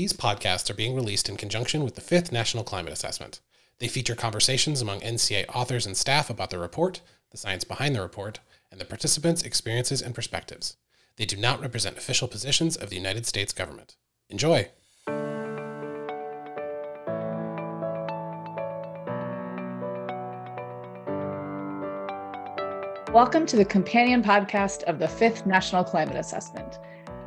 These podcasts are being released in conjunction with the fifth National Climate Assessment. They feature conversations among NCA authors and staff about the report, the science behind the report, and the participants' experiences and perspectives. They do not represent official positions of the United States government. Enjoy! Welcome to the companion podcast of the Fifth National Climate Assessment.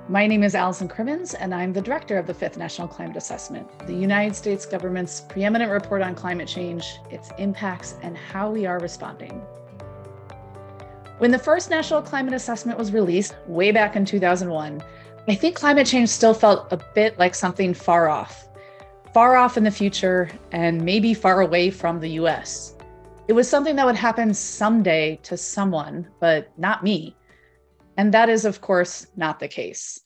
My name is Allison Crimmins, and I'm the director of the Fifth National Climate Assessment, the United States government's preeminent report on climate change, its impacts, and how we are responding. When the first National Climate Assessment was released way back in 2001, I think climate change still felt a bit like something far off, far off in the future, and maybe far away from the US. It was something that would happen someday to someone, but not me. And that is, of course, not the case.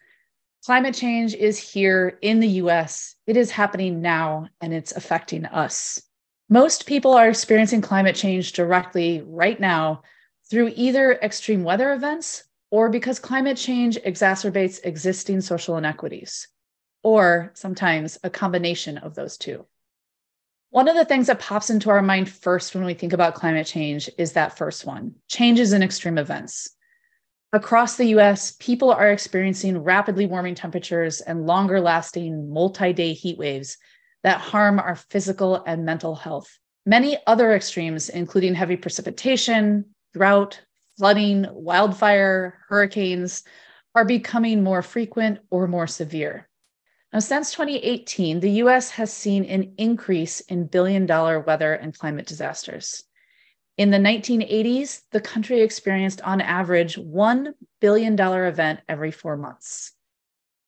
Climate change is here in the US. It is happening now, and it's affecting us. Most people are experiencing climate change directly right now through either extreme weather events or because climate change exacerbates existing social inequities, or sometimes a combination of those two. One of the things that pops into our mind first when we think about climate change is that first one changes in extreme events. Across the US, people are experiencing rapidly warming temperatures and longer lasting multi day heat waves that harm our physical and mental health. Many other extremes, including heavy precipitation, drought, flooding, wildfire, hurricanes, are becoming more frequent or more severe. Now, since 2018, the US has seen an increase in billion dollar weather and climate disasters. In the 1980s, the country experienced on average $1 billion event every four months.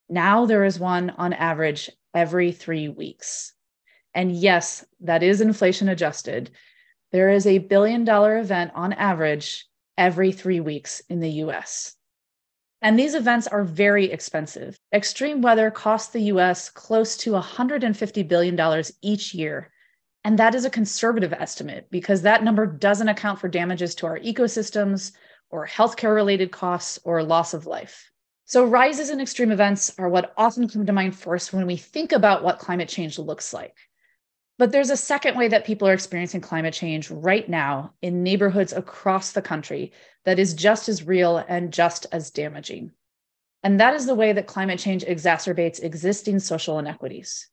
Now there is one on average every three weeks. And yes, that is inflation adjusted. There is a billion dollar event on average every three weeks in the US. And these events are very expensive. Extreme weather costs the US close to $150 billion each year and that is a conservative estimate because that number doesn't account for damages to our ecosystems or healthcare related costs or loss of life. So, rises in extreme events are what often come to mind first when we think about what climate change looks like. But there's a second way that people are experiencing climate change right now in neighborhoods across the country that is just as real and just as damaging. And that is the way that climate change exacerbates existing social inequities.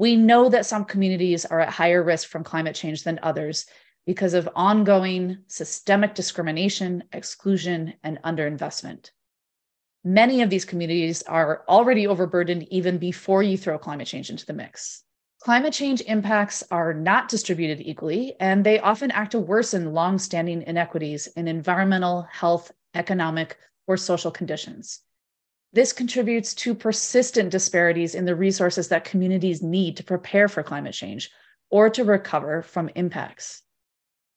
We know that some communities are at higher risk from climate change than others because of ongoing systemic discrimination, exclusion, and underinvestment. Many of these communities are already overburdened even before you throw climate change into the mix. Climate change impacts are not distributed equally, and they often act to worsen longstanding inequities in environmental, health, economic, or social conditions. This contributes to persistent disparities in the resources that communities need to prepare for climate change or to recover from impacts.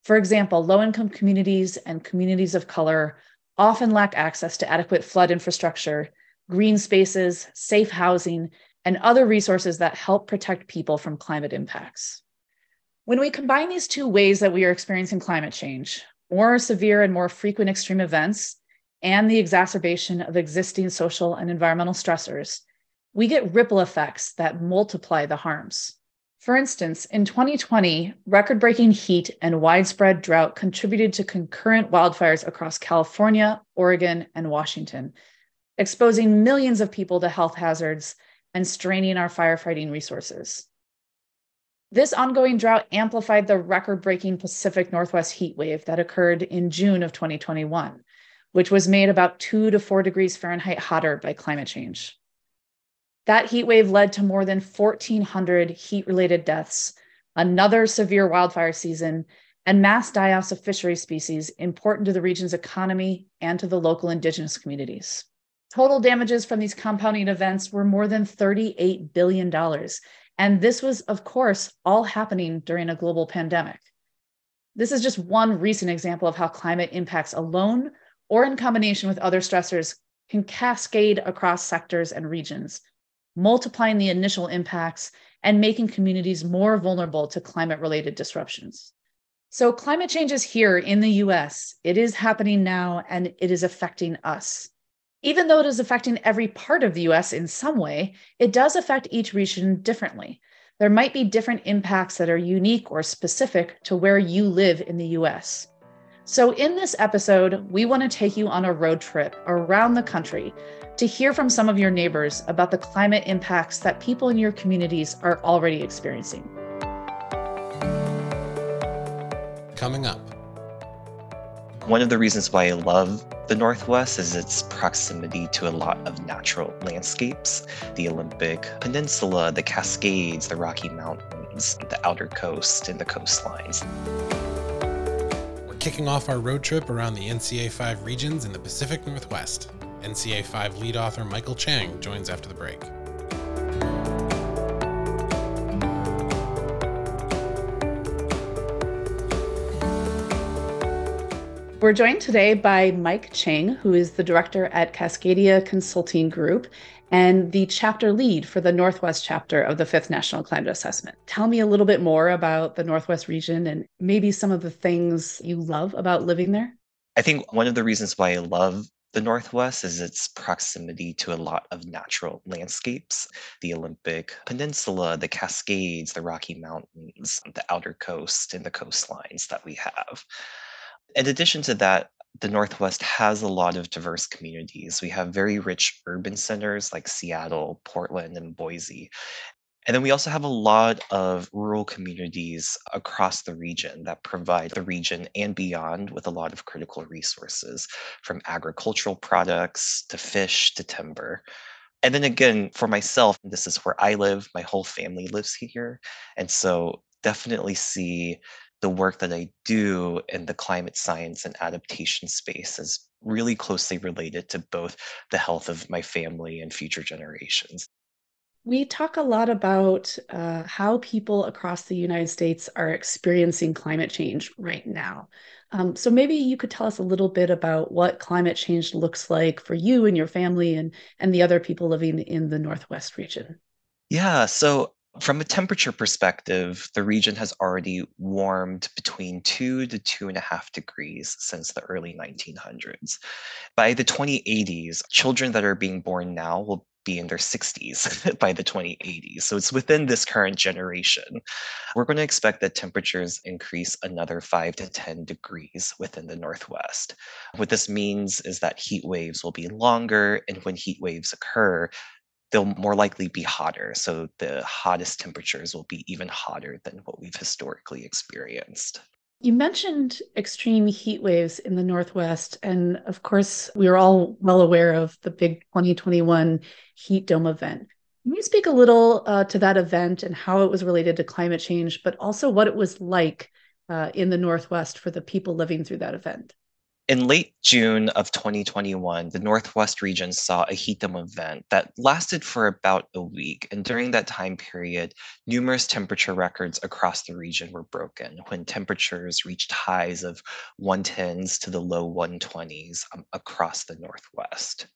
For example, low income communities and communities of color often lack access to adequate flood infrastructure, green spaces, safe housing, and other resources that help protect people from climate impacts. When we combine these two ways that we are experiencing climate change, more severe and more frequent extreme events, and the exacerbation of existing social and environmental stressors, we get ripple effects that multiply the harms. For instance, in 2020, record breaking heat and widespread drought contributed to concurrent wildfires across California, Oregon, and Washington, exposing millions of people to health hazards and straining our firefighting resources. This ongoing drought amplified the record breaking Pacific Northwest heat wave that occurred in June of 2021 which was made about two to four degrees Fahrenheit hotter by climate change. That heat wave led to more than 1,400 heat related deaths, another severe wildfire season, and mass die offs of fishery species important to the region's economy and to the local indigenous communities. Total damages from these compounding events were more than $38 billion. And this was, of course, all happening during a global pandemic. This is just one recent example of how climate impacts alone or in combination with other stressors can cascade across sectors and regions, multiplying the initial impacts and making communities more vulnerable to climate related disruptions. So, climate change is here in the US. It is happening now and it is affecting us. Even though it is affecting every part of the US in some way, it does affect each region differently. There might be different impacts that are unique or specific to where you live in the US. So, in this episode, we want to take you on a road trip around the country to hear from some of your neighbors about the climate impacts that people in your communities are already experiencing. Coming up. One of the reasons why I love the Northwest is its proximity to a lot of natural landscapes the Olympic Peninsula, the Cascades, the Rocky Mountains, the outer coast, and the coastlines. Kicking off our road trip around the NCA 5 regions in the Pacific Northwest. NCA 5 lead author Michael Chang joins after the break. We're joined today by Mike Chang, who is the director at Cascadia Consulting Group and the chapter lead for the Northwest chapter of the Fifth National Climate Assessment. Tell me a little bit more about the Northwest region and maybe some of the things you love about living there. I think one of the reasons why I love the Northwest is its proximity to a lot of natural landscapes the Olympic Peninsula, the Cascades, the Rocky Mountains, the outer coast, and the coastlines that we have. In addition to that, the Northwest has a lot of diverse communities. We have very rich urban centers like Seattle, Portland, and Boise. And then we also have a lot of rural communities across the region that provide the region and beyond with a lot of critical resources from agricultural products to fish to timber. And then again, for myself, this is where I live. My whole family lives here. And so definitely see the work that I do in the climate science and adaptation space is really closely related to both the health of my family and future generations. We talk a lot about uh, how people across the United States are experiencing climate change right now. Um, so maybe you could tell us a little bit about what climate change looks like for you and your family and and the other people living in the Northwest region. Yeah, so from a temperature perspective, the region has already warmed between two to two and a half degrees since the early 1900s. By the 2080s, children that are being born now will be in their 60s by the 2080s. So it's within this current generation. We're going to expect that temperatures increase another 5 to 10 degrees within the Northwest. What this means is that heat waves will be longer, and when heat waves occur, they'll more likely be hotter. So the hottest temperatures will be even hotter than what we've historically experienced. You mentioned extreme heat waves in the Northwest. And of course, we are all well aware of the big 2021 heat dome event. Can you speak a little uh, to that event and how it was related to climate change, but also what it was like uh, in the Northwest for the people living through that event? In late June of 2021, the Northwest region saw a heat dome event that lasted for about a week. And during that time period, numerous temperature records across the region were broken when temperatures reached highs of 110s to the low 120s um, across the Northwest.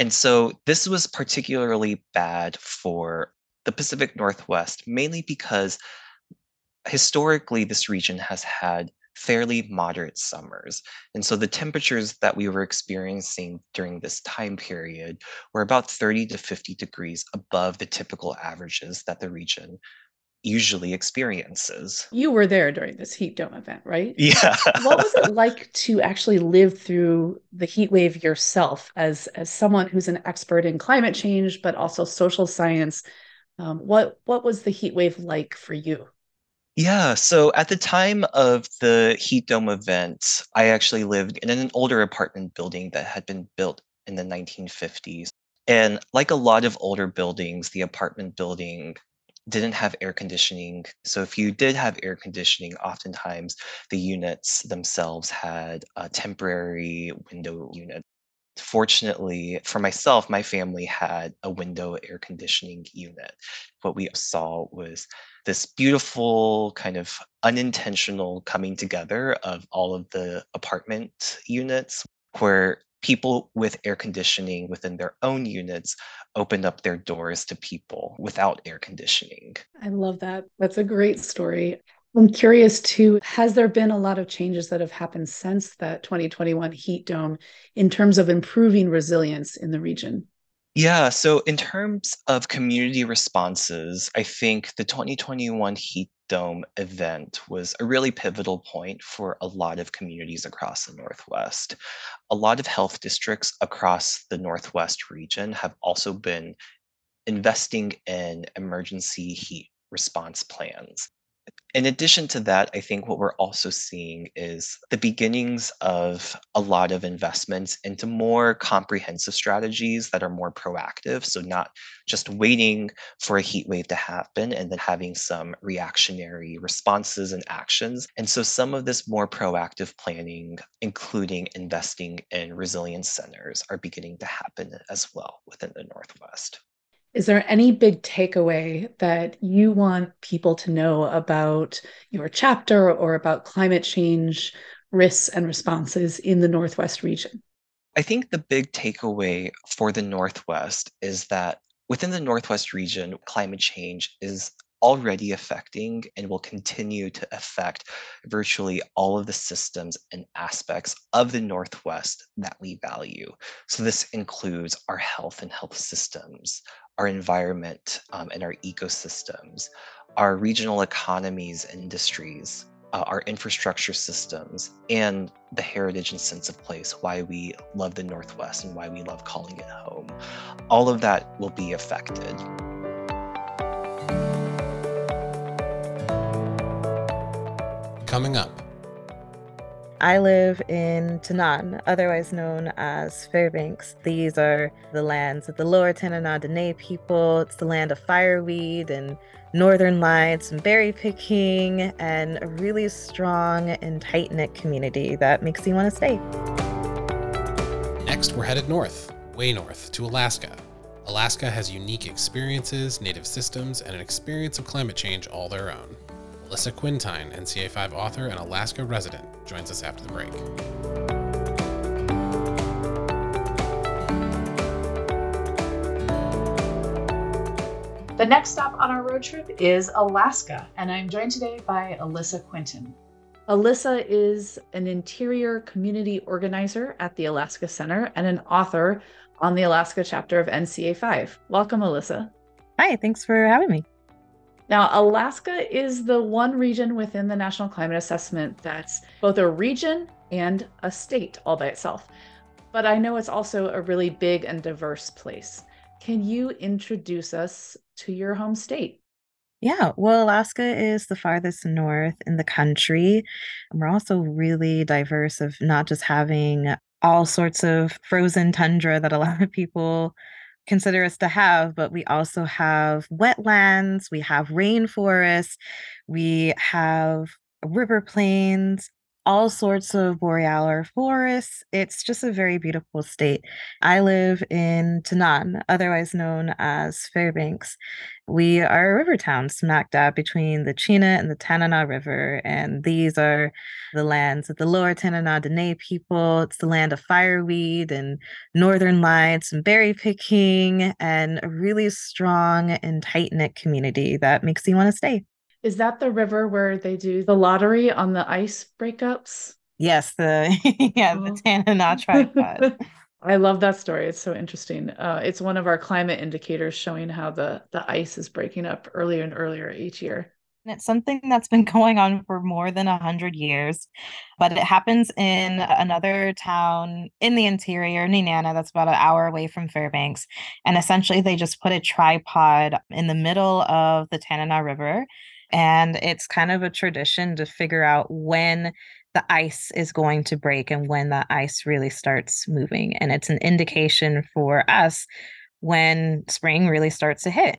And so this was particularly bad for the Pacific Northwest, mainly because historically this region has had fairly moderate summers. And so the temperatures that we were experiencing during this time period were about 30 to 50 degrees above the typical averages that the region usually experiences. You were there during this heat dome event, right? Yeah. what was it like to actually live through the heat wave yourself as as someone who's an expert in climate change but also social science? Um, what what was the heat wave like for you? Yeah, so at the time of the heat dome event, I actually lived in an older apartment building that had been built in the 1950s. And like a lot of older buildings, the apartment building didn't have air conditioning. So if you did have air conditioning, oftentimes the units themselves had a temporary window unit. Fortunately for myself, my family had a window air conditioning unit. What we saw was this beautiful kind of unintentional coming together of all of the apartment units where people with air conditioning within their own units opened up their doors to people without air conditioning. I love that. That's a great story. I'm curious too, has there been a lot of changes that have happened since that 2021 heat dome in terms of improving resilience in the region? Yeah, so in terms of community responses, I think the 2021 heat dome event was a really pivotal point for a lot of communities across the Northwest. A lot of health districts across the Northwest region have also been investing in emergency heat response plans. In addition to that, I think what we're also seeing is the beginnings of a lot of investments into more comprehensive strategies that are more proactive. So, not just waiting for a heat wave to happen and then having some reactionary responses and actions. And so, some of this more proactive planning, including investing in resilience centers, are beginning to happen as well within the Northwest. Is there any big takeaway that you want people to know about your chapter or about climate change risks and responses in the Northwest region? I think the big takeaway for the Northwest is that within the Northwest region, climate change is already affecting and will continue to affect virtually all of the systems and aspects of the Northwest that we value. So, this includes our health and health systems, our environment um, and our ecosystems, our regional economies industries, uh, our infrastructure systems, and the heritage and sense of place, why we love the Northwest and why we love calling it home. All of that will be affected. Coming up. I live in Tanana, otherwise known as Fairbanks. These are the lands of the Lower Tanana Dene people. It's the land of fireweed and northern lights and berry picking, and a really strong and tight knit community that makes you want to stay. Next, we're headed north, way north, to Alaska. Alaska has unique experiences, native systems, and an experience of climate change all their own. Alyssa Quintyne, NCA 5 author and Alaska resident, joins us after the break. The next stop on our road trip is Alaska, and I'm joined today by Alyssa Quintyne. Alyssa is an interior community organizer at the Alaska Center and an author on the Alaska chapter of NCA 5. Welcome, Alyssa. Hi, thanks for having me. Now, Alaska is the one region within the National Climate Assessment that's both a region and a state all by itself. But I know it's also a really big and diverse place. Can you introduce us to your home state? Yeah, well, Alaska is the farthest north in the country. We're also really diverse of not just having all sorts of frozen tundra that a lot of people consider us to have, but we also have wetlands, we have rainforests, we have river plains, all sorts of borealer forests. It's just a very beautiful state. I live in Tanana, otherwise known as Fairbanks. We are a river town smack dab between the Chena and the Tanana River, and these are the lands of the Lower Tanana Dene people. It's the land of fireweed and northern lights and berry picking, and a really strong and tight knit community that makes you want to stay. Is that the river where they do the lottery on the ice breakups? Yes, the yeah, oh. the Tanana tripod. I love that story. It's so interesting. Uh, it's one of our climate indicators showing how the the ice is breaking up earlier and earlier each year. And it's something that's been going on for more than a hundred years, but it happens in another town in the interior, Nenana, that's about an hour away from Fairbanks. And essentially, they just put a tripod in the middle of the Tanana River and it's kind of a tradition to figure out when the ice is going to break and when the ice really starts moving. And it's an indication for us when spring really starts to hit.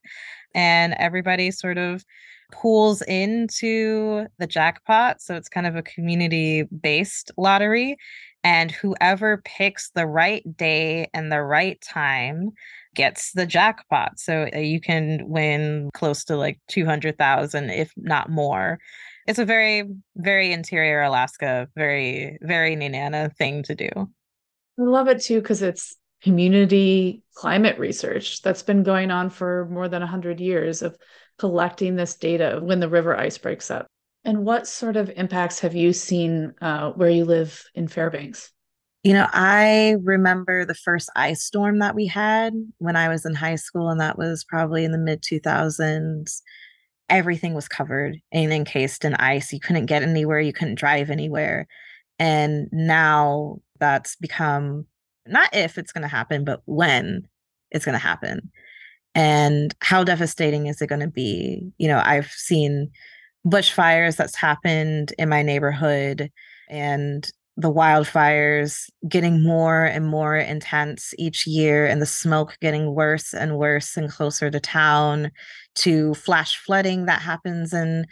And everybody sort of pools into the jackpot. So it's kind of a community based lottery. And whoever picks the right day and the right time gets the jackpot. So uh, you can win close to like 200,000, if not more. It's a very, very interior Alaska, very, very Nenana thing to do. I love it too because it's community climate research that's been going on for more than 100 years of collecting this data when the river ice breaks up. And what sort of impacts have you seen uh, where you live in Fairbanks? You know, I remember the first ice storm that we had when I was in high school, and that was probably in the mid 2000s. Everything was covered and encased in ice. You couldn't get anywhere, you couldn't drive anywhere. And now that's become not if it's going to happen, but when it's going to happen. And how devastating is it going to be? You know, I've seen bushfires that's happened in my neighborhood and the wildfires getting more and more intense each year and the smoke getting worse and worse and closer to town to flash flooding that happens in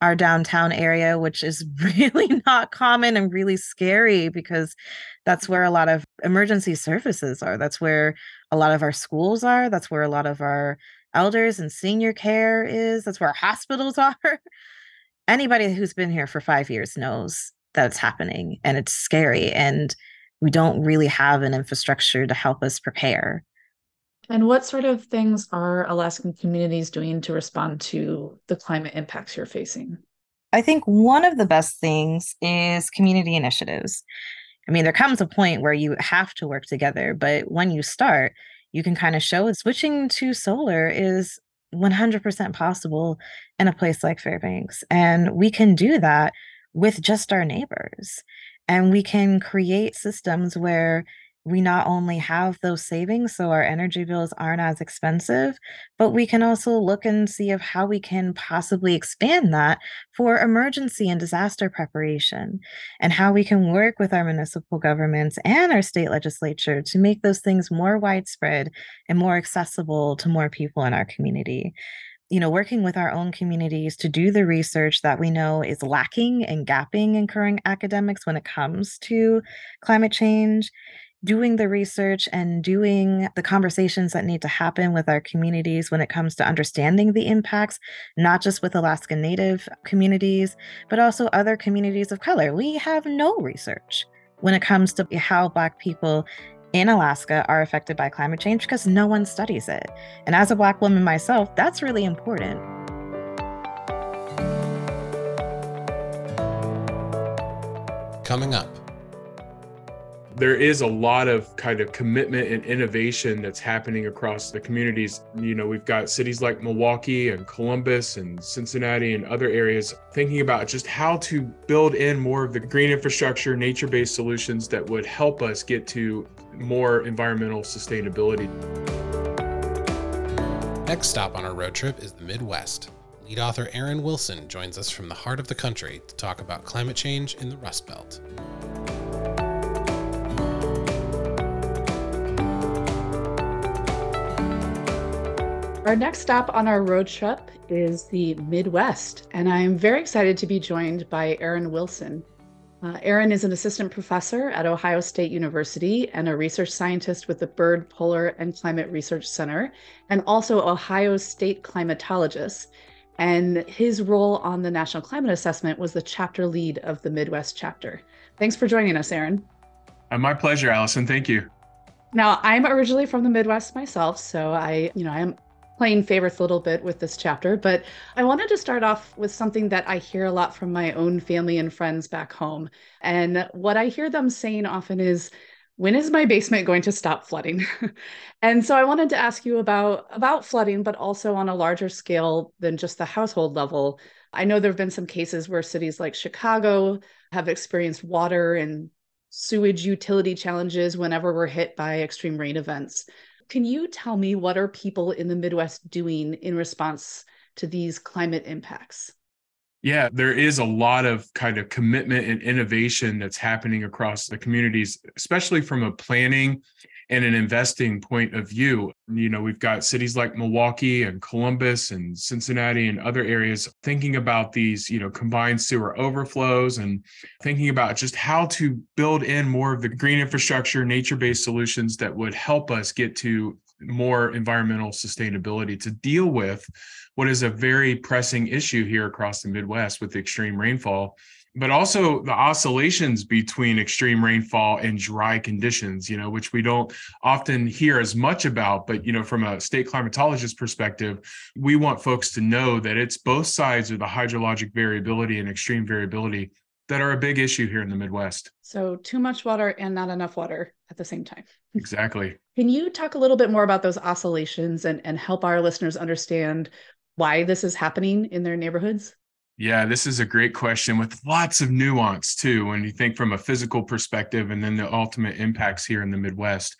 our downtown area which is really not common and really scary because that's where a lot of emergency services are. That's where a lot of our schools are. That's where a lot of our elders and senior care is. That's where hospitals are. Anybody who's been here for 5 years knows that's happening and it's scary and we don't really have an infrastructure to help us prepare. And what sort of things are Alaskan communities doing to respond to the climate impacts you're facing? I think one of the best things is community initiatives. I mean, there comes a point where you have to work together, but when you start, you can kind of show that switching to solar is 100% possible in a place like Fairbanks. And we can do that with just our neighbors. And we can create systems where we not only have those savings so our energy bills aren't as expensive, but we can also look and see of how we can possibly expand that for emergency and disaster preparation and how we can work with our municipal governments and our state legislature to make those things more widespread and more accessible to more people in our community you know, working with our own communities to do the research that we know is lacking and gapping in current academics when it comes to climate change, doing the research and doing the conversations that need to happen with our communities when it comes to understanding the impacts, not just with Alaska Native communities, but also other communities of color. We have no research when it comes to how Black people in Alaska are affected by climate change because no one studies it. And as a Black woman myself, that's really important. Coming up, there is a lot of kind of commitment and innovation that's happening across the communities. You know, we've got cities like Milwaukee and Columbus and Cincinnati and other areas thinking about just how to build in more of the green infrastructure, nature based solutions that would help us get to more environmental sustainability. Next stop on our road trip is the Midwest. Lead author Aaron Wilson joins us from the heart of the country to talk about climate change in the Rust Belt. Our next stop on our road trip is the Midwest, and I'm very excited to be joined by Aaron Wilson. Uh, Aaron is an assistant professor at Ohio State University and a research scientist with the Byrd Polar and Climate Research Center, and also Ohio State climatologist. And his role on the National Climate Assessment was the chapter lead of the Midwest chapter. Thanks for joining us, Aaron. Uh, my pleasure, Allison. Thank you. Now, I'm originally from the Midwest myself, so I, you know, I am playing favorites a little bit with this chapter, but I wanted to start off with something that I hear a lot from my own family and friends back home. And what I hear them saying often is, when is my basement going to stop flooding? and so I wanted to ask you about about flooding, but also on a larger scale than just the household level. I know there have been some cases where cities like Chicago have experienced water and sewage utility challenges whenever we're hit by extreme rain events. Can you tell me what are people in the Midwest doing in response to these climate impacts? Yeah, there is a lot of kind of commitment and innovation that's happening across the communities, especially from a planning and an investing point of view. You know, we've got cities like Milwaukee and Columbus and Cincinnati and other areas thinking about these, you know, combined sewer overflows and thinking about just how to build in more of the green infrastructure, nature based solutions that would help us get to more environmental sustainability to deal with what is a very pressing issue here across the Midwest with the extreme rainfall but also the oscillations between extreme rainfall and dry conditions, you know, which we don't often hear as much about. But, you know, from a state climatologist perspective, we want folks to know that it's both sides of the hydrologic variability and extreme variability that are a big issue here in the Midwest. So, too much water and not enough water at the same time. Exactly. Can you talk a little bit more about those oscillations and, and help our listeners understand why this is happening in their neighborhoods? Yeah, this is a great question with lots of nuance too. When you think from a physical perspective and then the ultimate impacts here in the Midwest.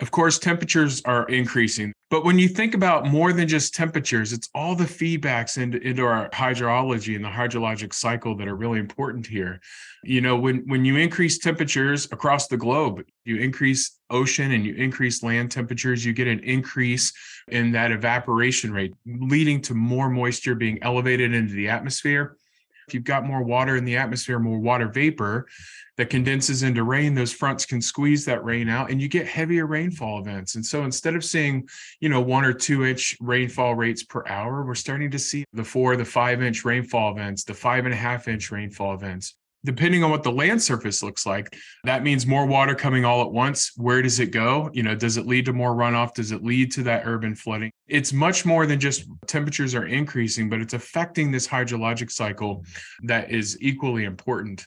Of course, temperatures are increasing. But when you think about more than just temperatures, it's all the feedbacks into, into our hydrology and the hydrologic cycle that are really important here. You know, when, when you increase temperatures across the globe, you increase ocean and you increase land temperatures, you get an increase in that evaporation rate, leading to more moisture being elevated into the atmosphere. If you've got more water in the atmosphere, more water vapor that condenses into rain, those fronts can squeeze that rain out and you get heavier rainfall events. And so instead of seeing, you know, one or two inch rainfall rates per hour, we're starting to see the four, the five inch rainfall events, the five and a half inch rainfall events depending on what the land surface looks like that means more water coming all at once. Where does it go? You know does it lead to more runoff? Does it lead to that urban flooding? It's much more than just temperatures are increasing but it's affecting this hydrologic cycle that is equally important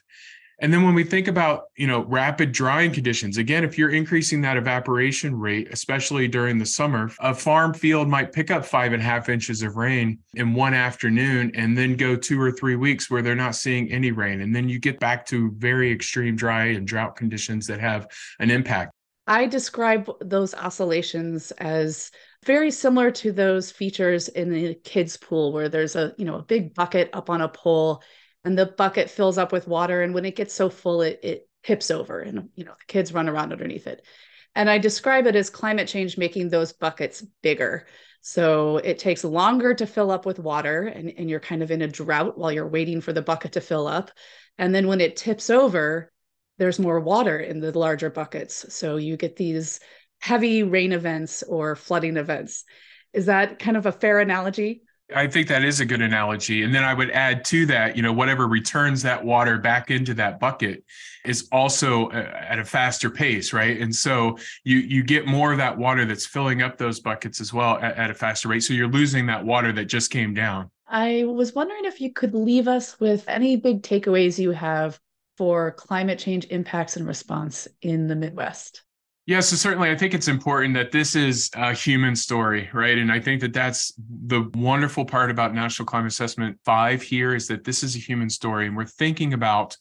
and then when we think about, you know, rapid drying conditions, again, if you're increasing that evaporation rate, especially during the summer, a farm field might pick up five and a half inches of rain in one afternoon and then go two or three weeks where they're not seeing any rain. And then you get back to very extreme dry and drought conditions that have an impact. I describe those oscillations as very similar to those features in the kids pool where there's a you know a big bucket up on a pole and the bucket fills up with water and when it gets so full it it tips over and you know the kids run around underneath it. And i describe it as climate change making those buckets bigger. So it takes longer to fill up with water and, and you're kind of in a drought while you're waiting for the bucket to fill up. And then when it tips over there's more water in the larger buckets. So you get these heavy rain events or flooding events. Is that kind of a fair analogy I think that is a good analogy. And then I would add to that, you know, whatever returns that water back into that bucket is also at a faster pace, right? And so you you get more of that water that's filling up those buckets as well at, at a faster rate. So you're losing that water that just came down. I was wondering if you could leave us with any big takeaways you have for climate change impacts and response in the Midwest. Yeah, so certainly I think it's important that this is a human story, right? And I think that that's the wonderful part about National Climate Assessment 5 here is that this is a human story and we're thinking about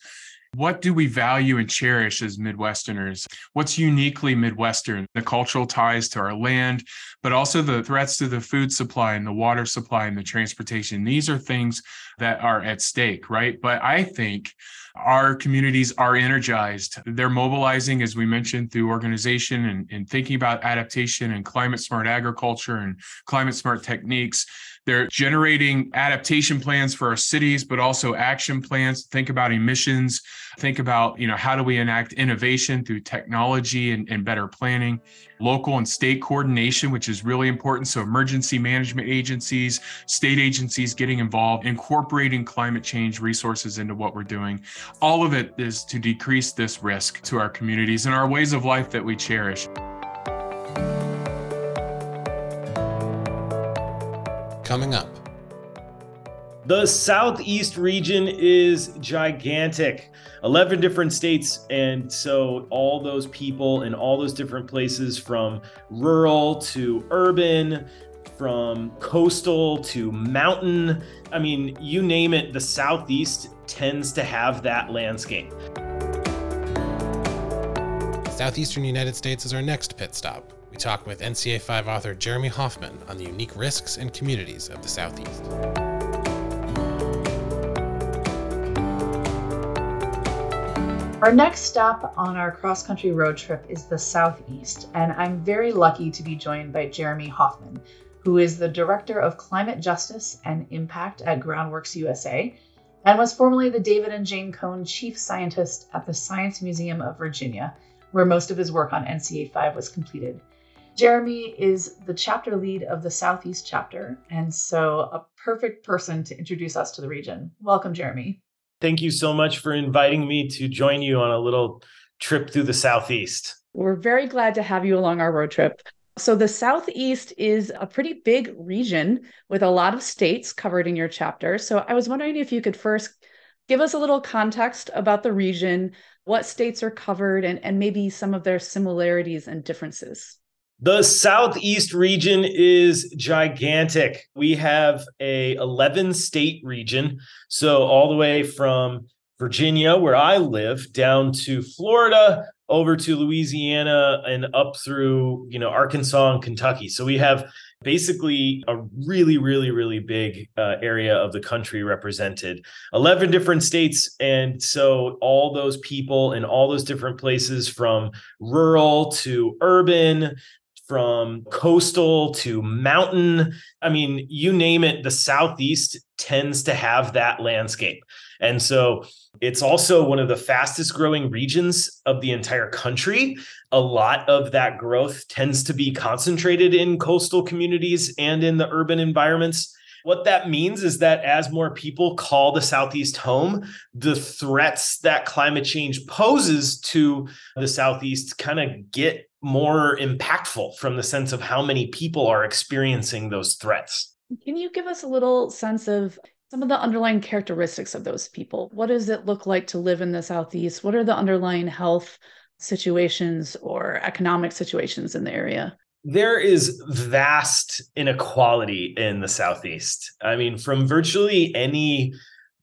what do we value and cherish as Midwesterners? What's uniquely Midwestern? The cultural ties to our land, but also the threats to the food supply and the water supply and the transportation. These are things that are at stake, right? But I think our communities are energized. They're mobilizing, as we mentioned, through organization and, and thinking about adaptation and climate smart agriculture and climate smart techniques. They're generating adaptation plans for our cities, but also action plans. Think about emissions. Think about, you know, how do we enact innovation through technology and, and better planning, local and state coordination, which is really important. So emergency management agencies, state agencies getting involved, incorporating climate change resources into what we're doing. All of it is to decrease this risk to our communities and our ways of life that we cherish. Coming up. The Southeast region is gigantic 11 different states. And so, all those people in all those different places from rural to urban, from coastal to mountain I mean, you name it, the Southeast tends to have that landscape. Southeastern United States is our next pit stop. We talk with NCA 5 author Jeremy Hoffman on the unique risks and communities of the Southeast. Our next stop on our cross country road trip is the Southeast, and I'm very lucky to be joined by Jeremy Hoffman, who is the Director of Climate Justice and Impact at Groundworks USA and was formerly the David and Jane Cohn Chief Scientist at the Science Museum of Virginia, where most of his work on NCA 5 was completed. Jeremy is the chapter lead of the Southeast chapter, and so a perfect person to introduce us to the region. Welcome, Jeremy. Thank you so much for inviting me to join you on a little trip through the Southeast. We're very glad to have you along our road trip. So, the Southeast is a pretty big region with a lot of states covered in your chapter. So, I was wondering if you could first give us a little context about the region, what states are covered, and, and maybe some of their similarities and differences. The Southeast region is gigantic. We have a 11 state region. So all the way from Virginia, where I live, down to Florida, over to Louisiana and up through, you know, Arkansas and Kentucky. So we have basically a really really really big uh, area of the country represented 11 different states and so all those people in all those different places from rural to urban from coastal to mountain. I mean, you name it, the Southeast tends to have that landscape. And so it's also one of the fastest growing regions of the entire country. A lot of that growth tends to be concentrated in coastal communities and in the urban environments. What that means is that as more people call the Southeast home, the threats that climate change poses to the Southeast kind of get more impactful from the sense of how many people are experiencing those threats. Can you give us a little sense of some of the underlying characteristics of those people? What does it look like to live in the Southeast? What are the underlying health situations or economic situations in the area? There is vast inequality in the Southeast. I mean, from virtually any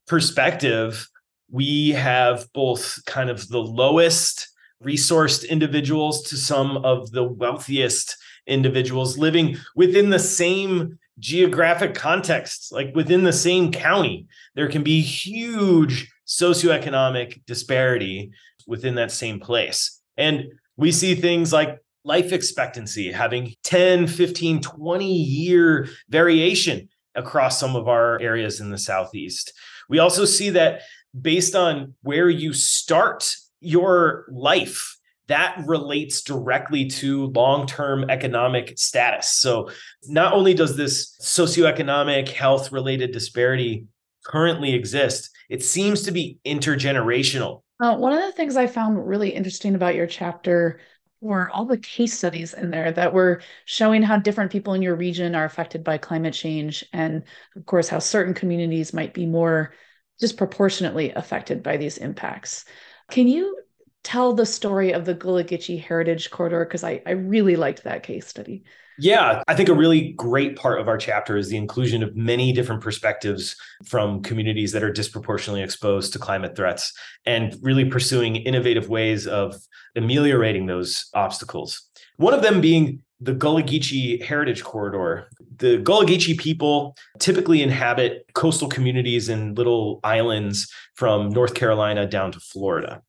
perspective, we have both kind of the lowest resourced individuals to some of the wealthiest individuals living within the same geographic context, like within the same county. There can be huge socioeconomic disparity within that same place. And we see things like life expectancy having 10, 15, 20 year variation across some of our areas in the Southeast. We also see that based on where you start your life that relates directly to long-term economic status. So not only does this socioeconomic health related disparity currently exist, it seems to be intergenerational. Uh, one of the things I found really interesting about your chapter were all the case studies in there that were showing how different people in your region are affected by climate change and of course how certain communities might be more disproportionately affected by these impacts can you tell the story of the Gullah Heritage Corridor? Because I, I really liked that case study. Yeah, I think a really great part of our chapter is the inclusion of many different perspectives from communities that are disproportionately exposed to climate threats and really pursuing innovative ways of ameliorating those obstacles. One of them being the Gullah Geechee Heritage Corridor. The Gullah Geechee people typically inhabit coastal communities and little islands from North Carolina down to Florida.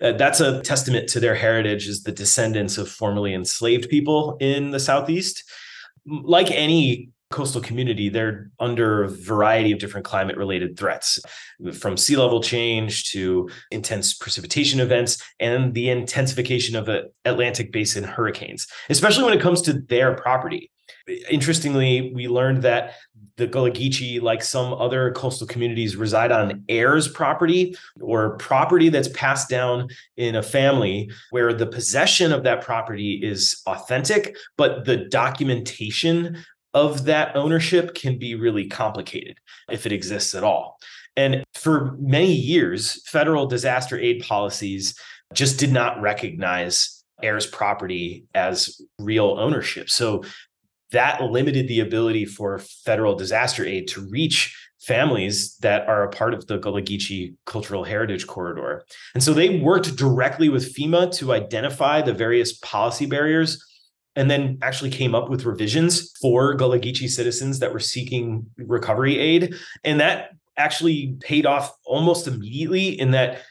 Uh, that's a testament to their heritage as the descendants of formerly enslaved people in the Southeast. Like any coastal community, they're under a variety of different climate related threats, from sea level change to intense precipitation events and the intensification of Atlantic basin hurricanes, especially when it comes to their property. Interestingly, we learned that the Gullah Geechee, like some other coastal communities, reside on heirs property or property that's passed down in a family where the possession of that property is authentic, but the documentation of that ownership can be really complicated if it exists at all. And for many years, federal disaster aid policies just did not recognize heirs property as real ownership. So that limited the ability for federal disaster aid to reach families that are a part of the Gullah Cultural Heritage Corridor. And so they worked directly with FEMA to identify the various policy barriers and then actually came up with revisions for Gullah citizens that were seeking recovery aid. And that actually paid off almost immediately in that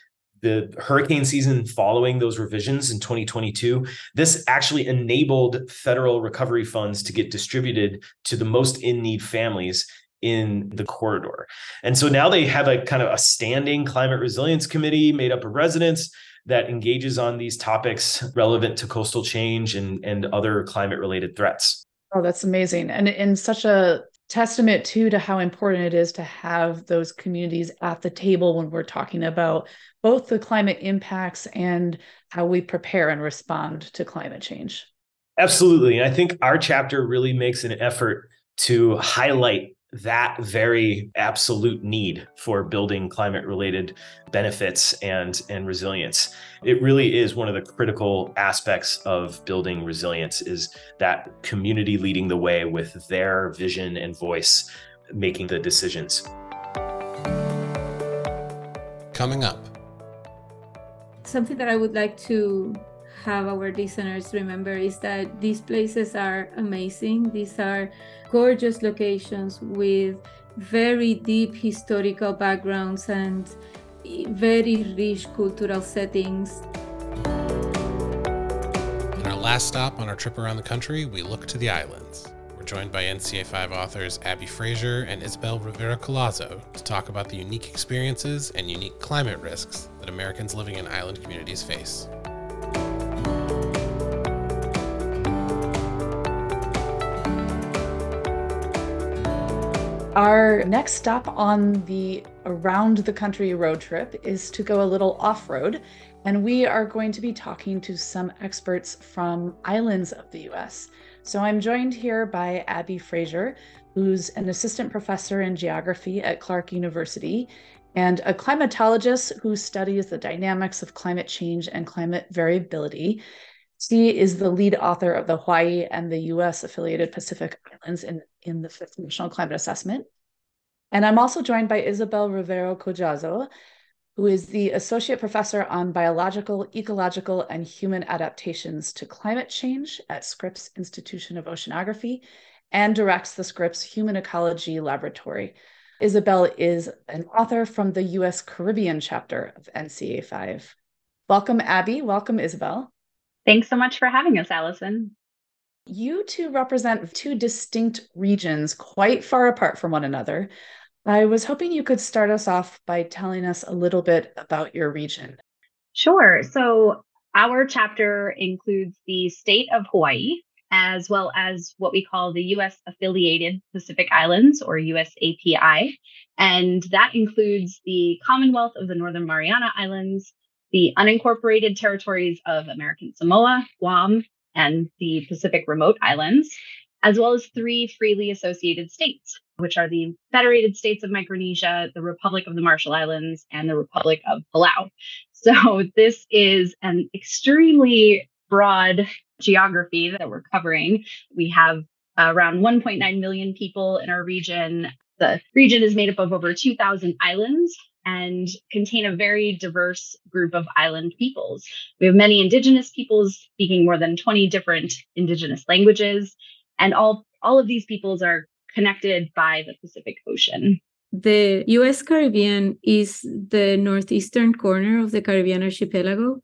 the hurricane season following those revisions in 2022, this actually enabled federal recovery funds to get distributed to the most in need families in the corridor. And so now they have a kind of a standing climate resilience committee made up of residents that engages on these topics relevant to coastal change and, and other climate related threats. Oh, that's amazing. And in such a testament too to how important it is to have those communities at the table when we're talking about both the climate impacts and how we prepare and respond to climate change. Absolutely. And I think our chapter really makes an effort to highlight that very absolute need for building climate related benefits and and resilience. It really is one of the critical aspects of building resilience is that community leading the way with their vision and voice making the decisions. Coming up. Something that i would like to have our listeners remember is that these places are amazing. These are gorgeous locations with very deep historical backgrounds and very rich cultural settings. In our last stop on our trip around the country, we look to the islands. We're joined by NCA 5 authors Abby Frazier and Isabel Rivera Collazo to talk about the unique experiences and unique climate risks that Americans living in island communities face. Our next stop on the around the country road trip is to go a little off road, and we are going to be talking to some experts from islands of the US. So I'm joined here by Abby Frazier, who's an assistant professor in geography at Clark University and a climatologist who studies the dynamics of climate change and climate variability. She is the lead author of the Hawaii and the US affiliated Pacific Islands in, in the Fifth National Climate Assessment. And I'm also joined by Isabel Rivera Collazo, who is the Associate Professor on Biological, Ecological, and Human Adaptations to Climate Change at Scripps Institution of Oceanography and directs the Scripps Human Ecology Laboratory. Isabel is an author from the US Caribbean chapter of NCA 5. Welcome, Abby. Welcome, Isabel. Thanks so much for having us, Allison. You two represent two distinct regions quite far apart from one another. I was hoping you could start us off by telling us a little bit about your region. Sure. So, our chapter includes the state of Hawaii, as well as what we call the US affiliated Pacific Islands or USAPI. And that includes the Commonwealth of the Northern Mariana Islands, the unincorporated territories of American Samoa, Guam, and the Pacific Remote Islands, as well as three freely associated states, which are the Federated States of Micronesia, the Republic of the Marshall Islands, and the Republic of Palau. So, this is an extremely broad geography that we're covering. We have around 1.9 million people in our region. The region is made up of over 2,000 islands, and contain a very diverse group of island peoples. We have many indigenous peoples speaking more than 20 different indigenous languages, and all, all of these peoples are connected by the Pacific Ocean. The US Caribbean is the northeastern corner of the Caribbean archipelago.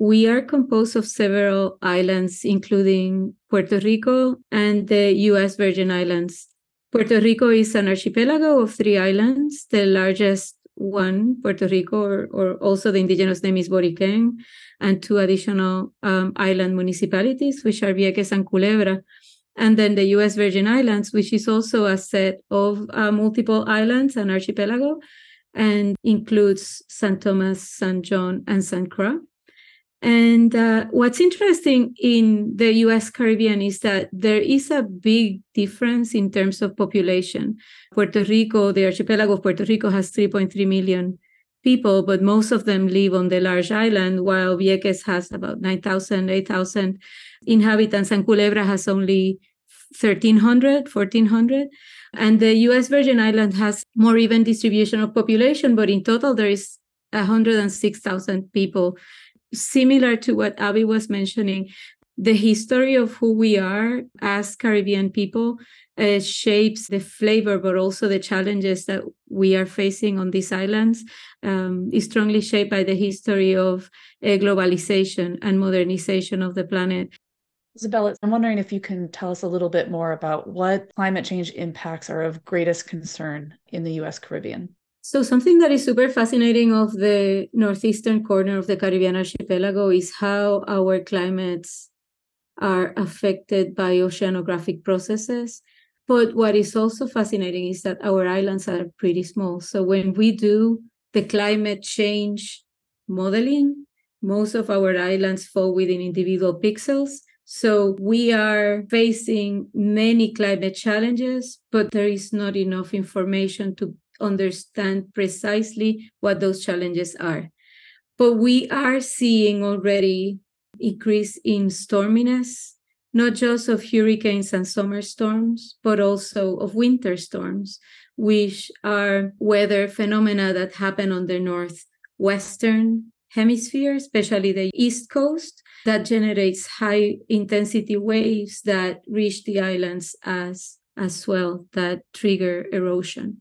We are composed of several islands, including Puerto Rico and the US Virgin Islands. Puerto Rico is an archipelago of three islands, the largest one, Puerto Rico, or, or also the indigenous name is Boriquen, and two additional um, island municipalities, which are Vieques and Culebra. And then the US Virgin Islands, which is also a set of uh, multiple islands and archipelago, and includes San Thomas, San John, and San Croix. And uh, what's interesting in the US Caribbean is that there is a big difference in terms of population. Puerto Rico, the archipelago of Puerto Rico, has 3.3 million people, but most of them live on the large island, while Vieques has about 9,000, 8,000 inhabitants, and Culebra has only 1,300, 1,400. And the US Virgin Island has more even distribution of population, but in total, there is 106,000 people similar to what Abby was mentioning, the history of who we are as Caribbean people uh, shapes the flavor, but also the challenges that we are facing on these islands um, is strongly shaped by the history of uh, globalization and modernization of the planet. Isabella, I'm wondering if you can tell us a little bit more about what climate change impacts are of greatest concern in the US Caribbean. So something that is super fascinating of the northeastern corner of the Caribbean archipelago is how our climates are affected by oceanographic processes. But what is also fascinating is that our islands are pretty small. So when we do the climate change modeling, most of our islands fall within individual pixels. So we are facing many climate challenges, but there is not enough information to understand precisely what those challenges are. But we are seeing already increase in storminess, not just of hurricanes and summer storms, but also of winter storms, which are weather phenomena that happen on the northwestern hemisphere, especially the east coast, that generates high intensity waves that reach the islands as as well that trigger erosion.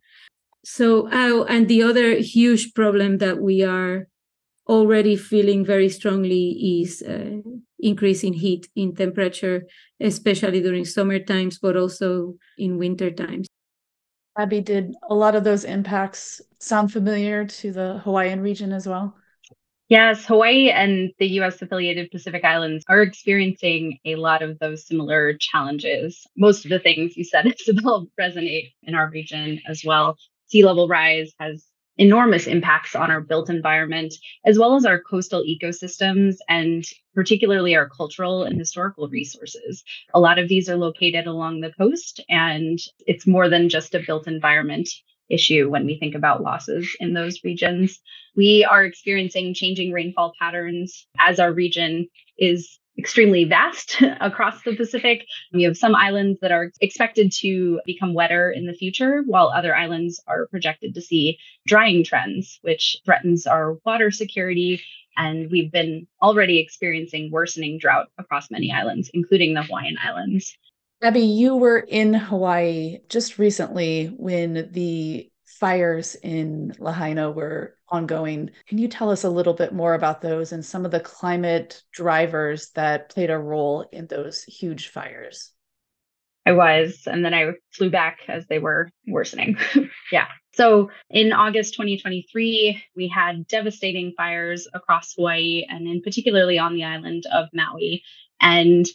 So, uh, and the other huge problem that we are already feeling very strongly is uh, increase in heat in temperature, especially during summer times, but also in winter times. Abby, did a lot of those impacts sound familiar to the Hawaiian region as well? Yes, Hawaii and the US affiliated Pacific Islands are experiencing a lot of those similar challenges. Most of the things you said, Isabel, resonate in our region as well. Sea level rise has enormous impacts on our built environment, as well as our coastal ecosystems and particularly our cultural and historical resources. A lot of these are located along the coast, and it's more than just a built environment issue when we think about losses in those regions. We are experiencing changing rainfall patterns as our region is extremely vast across the Pacific. We have some islands that are expected to become wetter in the future, while other islands are projected to see drying trends, which threatens our water security. And we've been already experiencing worsening drought across many islands, including the Hawaiian Islands. Abby, you were in Hawaii just recently when the fires in Lahaina were ongoing. Can you tell us a little bit more about those and some of the climate drivers that played a role in those huge fires? I was, and then I flew back as they were worsening. yeah. So in August 2023, we had devastating fires across Hawaii and in particularly on the island of Maui. And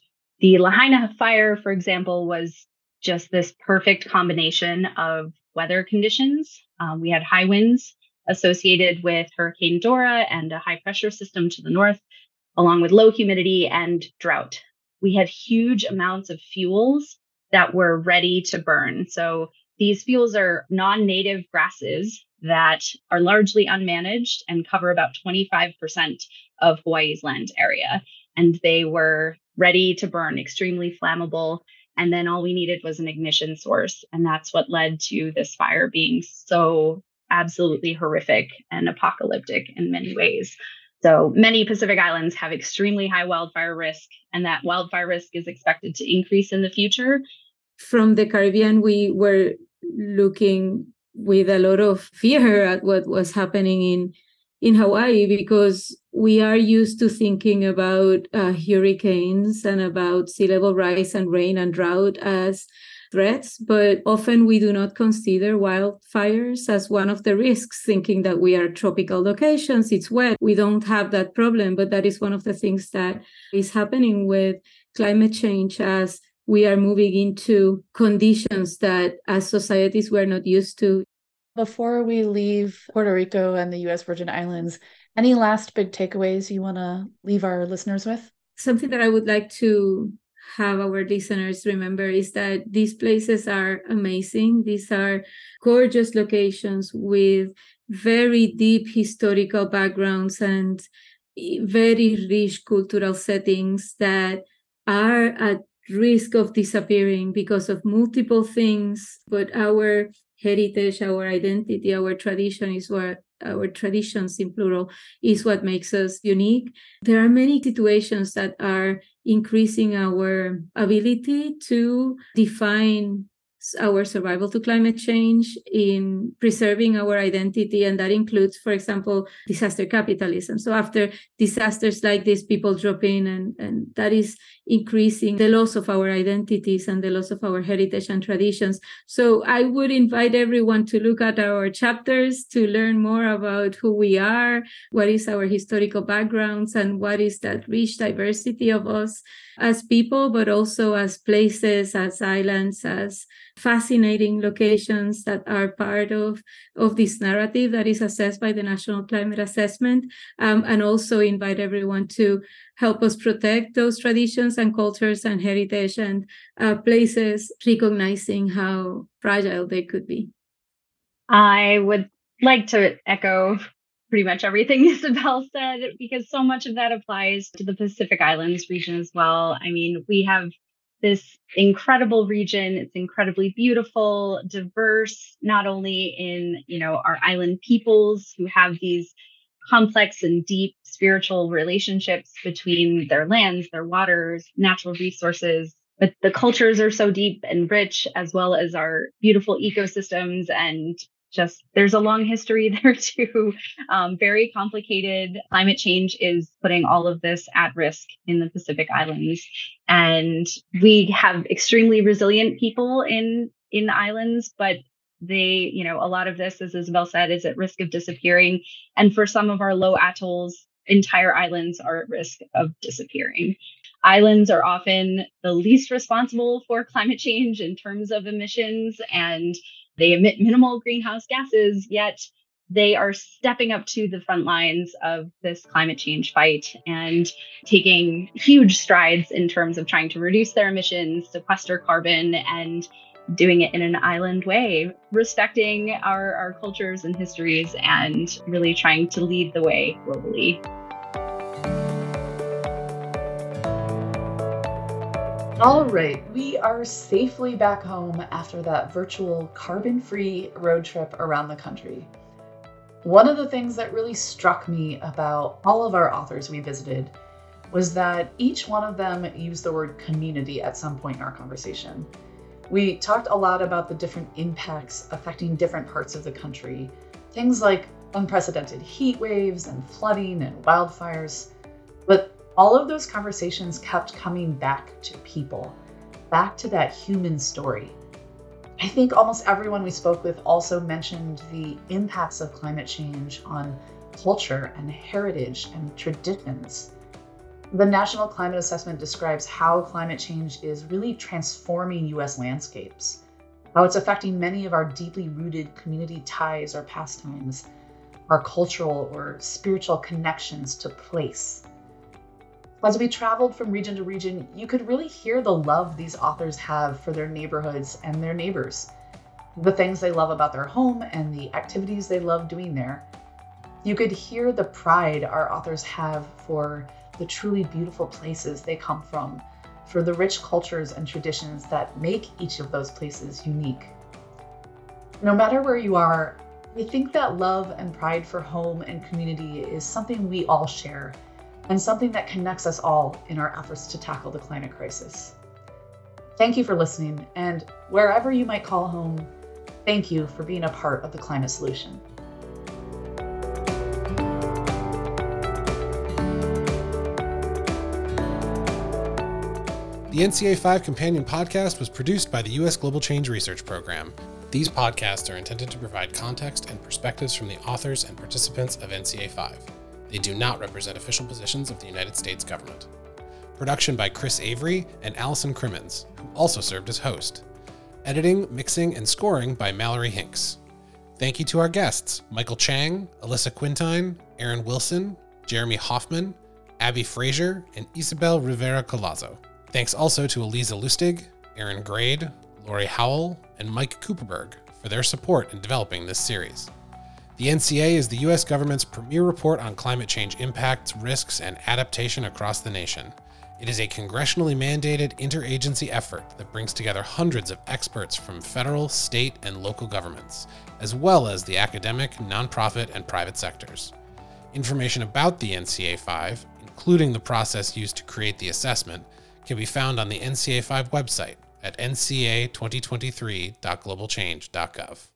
the Lahaina fire, for example, was just this perfect combination of weather conditions. Um, we had high winds associated with Hurricane Dora and a high pressure system to the north, along with low humidity and drought. We had huge amounts of fuels that were ready to burn. So these fuels are non native grasses that are largely unmanaged and cover about 25% of Hawaii's land area. And they were ready to burn, extremely flammable. And then all we needed was an ignition source. And that's what led to this fire being so absolutely horrific and apocalyptic in many ways. So many Pacific Islands have extremely high wildfire risk, and that wildfire risk is expected to increase in the future. From the Caribbean, we were looking with a lot of fear at what was happening in in Hawaii because we are used to thinking about uh, hurricanes and about sea level rise and rain and drought as threats, but often we do not consider wildfires as one of the risks, thinking that we are tropical locations, it's wet, we don't have that problem. But that is one of the things that is happening with climate change as we are moving into conditions that as societies we're not used to before we leave Puerto Rico and the US Virgin Islands, any last big takeaways you want to leave our listeners with? Something that I would like to have our listeners remember is that these places are amazing. These are gorgeous locations with very deep historical backgrounds and very rich cultural settings that are at risk of disappearing because of multiple things but our heritage, our identity, our tradition is what our traditions in plural is what makes us unique. There are many situations that are increasing our ability to define our survival to climate change, in preserving our identity. And that includes, for example, disaster capitalism. So after disasters like this, people drop in, and, and that is increasing the loss of our identities and the loss of our heritage and traditions. So I would invite everyone to look at our chapters to learn more about who we are, what is our historical backgrounds, and what is that rich diversity of us as people, but also as places, as islands, as fascinating locations that are part of, of this narrative that is assessed by the National Climate Assessment, um, and also invite everyone to help us protect those traditions and cultures and heritage and uh, places, recognizing how fragile they could be. I would like to echo pretty much everything Isabel said because so much of that applies to the Pacific Islands region as well. I mean, we have this incredible region. It's incredibly beautiful, diverse, not only in, you know, our island peoples who have these complex and deep spiritual relationships between their lands, their waters, natural resources, but the cultures are so deep and rich as well as our beautiful ecosystems and just there's a long history there too. Um, very complicated. Climate change is putting all of this at risk in the Pacific Islands, and we have extremely resilient people in in the islands, but they, you know, a lot of this, as Isabel said, is at risk of disappearing. And for some of our low atolls, entire islands are at risk of disappearing. Islands are often the least responsible for climate change in terms of emissions and they emit minimal greenhouse gases, yet they are stepping up to the front lines of this climate change fight and taking huge strides in terms of trying to reduce their emissions, sequester carbon, and doing it in an island way, respecting our, our cultures and histories, and really trying to lead the way globally. All right, we are safely back home after that virtual carbon free road trip around the country. One of the things that really struck me about all of our authors we visited was that each one of them used the word community at some point in our conversation. We talked a lot about the different impacts affecting different parts of the country, things like unprecedented heat waves and flooding and wildfires. But all of those conversations kept coming back to people, back to that human story. I think almost everyone we spoke with also mentioned the impacts of climate change on culture and heritage and traditions. The National Climate Assessment describes how climate change is really transforming US landscapes, how it's affecting many of our deeply rooted community ties or pastimes, our cultural or spiritual connections to place. As we traveled from region to region, you could really hear the love these authors have for their neighborhoods and their neighbors, the things they love about their home and the activities they love doing there. You could hear the pride our authors have for the truly beautiful places they come from, for the rich cultures and traditions that make each of those places unique. No matter where you are, I think that love and pride for home and community is something we all share and something that connects us all in our efforts to tackle the climate crisis. Thank you for listening, and wherever you might call home, thank you for being a part of the climate solution. The NCA 5 Companion Podcast was produced by the U.S. Global Change Research Program. These podcasts are intended to provide context and perspectives from the authors and participants of NCA 5. They do not represent official positions of the United States government. Production by Chris Avery and Allison Crimmins, who also served as host. Editing, mixing, and scoring by Mallory Hinks. Thank you to our guests Michael Chang, Alyssa Quintyne, Aaron Wilson, Jeremy Hoffman, Abby Frazier, and Isabel Rivera Collazo. Thanks also to Allyza Lustig, Aaron Grade, Laurie Howell, and Mike Cooperberg for their support in developing this series. The NCA is the U.S. government's premier report on climate change impacts, risks, and adaptation across the nation. It is a congressionally mandated interagency effort that brings together hundreds of experts from federal, state, and local governments, as well as the academic, nonprofit, and private sectors. Information about the NCA 5, including the process used to create the assessment, can be found on the NCA 5 website at nca2023.globalchange.gov.